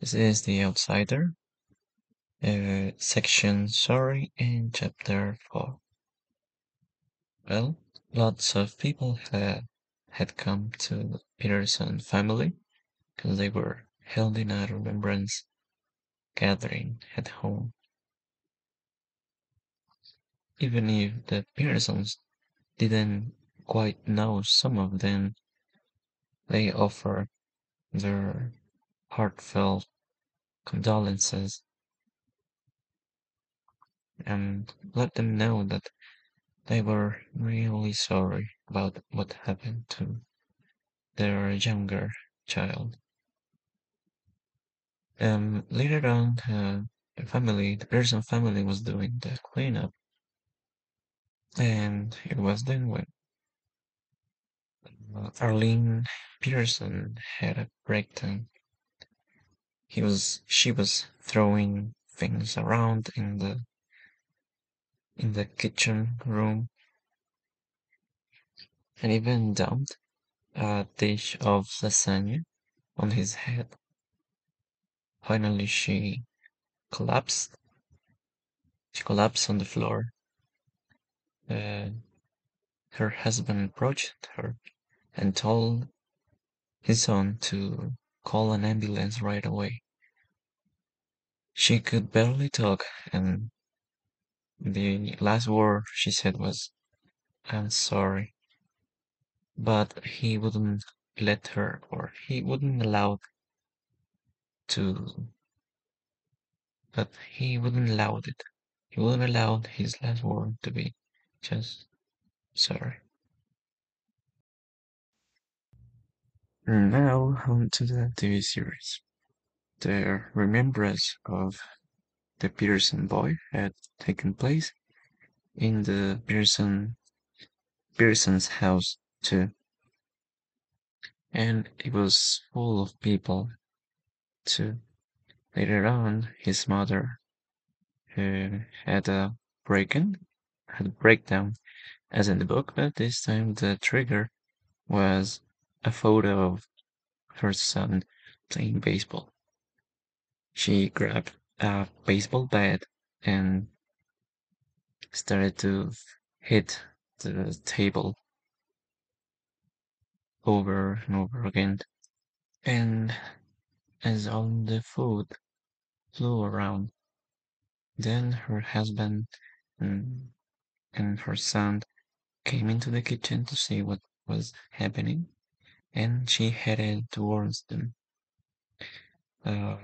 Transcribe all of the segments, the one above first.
This is The Outsider, uh, section Sorry in chapter 4. Well, lots of people had, had come to the Peterson family because they were held in a remembrance gathering at home. Even if the Petersons didn't quite know some of them, they offered their heartfelt condolences and let them know that they were really sorry about what happened to their younger child. Um, later on, uh, the family, the Pearson family was doing the cleanup, and it was then when uh, Arlene Pearson had a breakdown. He was, she was throwing things around in the in the kitchen room and even dumped a dish of lasagna on his head. Finally, she collapsed. She collapsed on the floor. Uh, her husband approached her and told his son to call an ambulance right away. She could barely talk, and the last word she said was, I'm sorry. But he wouldn't let her, or he wouldn't allow to, but he wouldn't allow it. He wouldn't allow his last word to be just sorry. Now on to the TV series. The remembrance of the Peterson boy had taken place in the Pearson Pearson's house too. And it was full of people too. Later on, his mother who had a break-in, had a breakdown, as in the book, but this time the trigger was a photo of her son playing baseball. She grabbed a baseball bat and started to hit the table over and over again. And as all the food flew around, then her husband and, and her son came into the kitchen to see what was happening, and she headed towards them. Uh,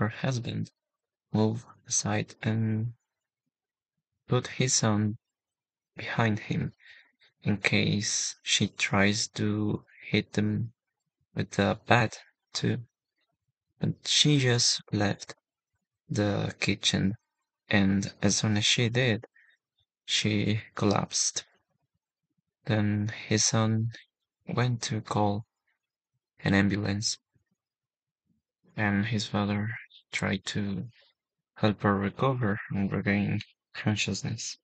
her husband moved aside and put his son behind him in case she tries to hit them with the bat too. But she just left the kitchen, and as soon as she did, she collapsed. Then his son went to call an ambulance, and his father tried to help her recover and regain consciousness.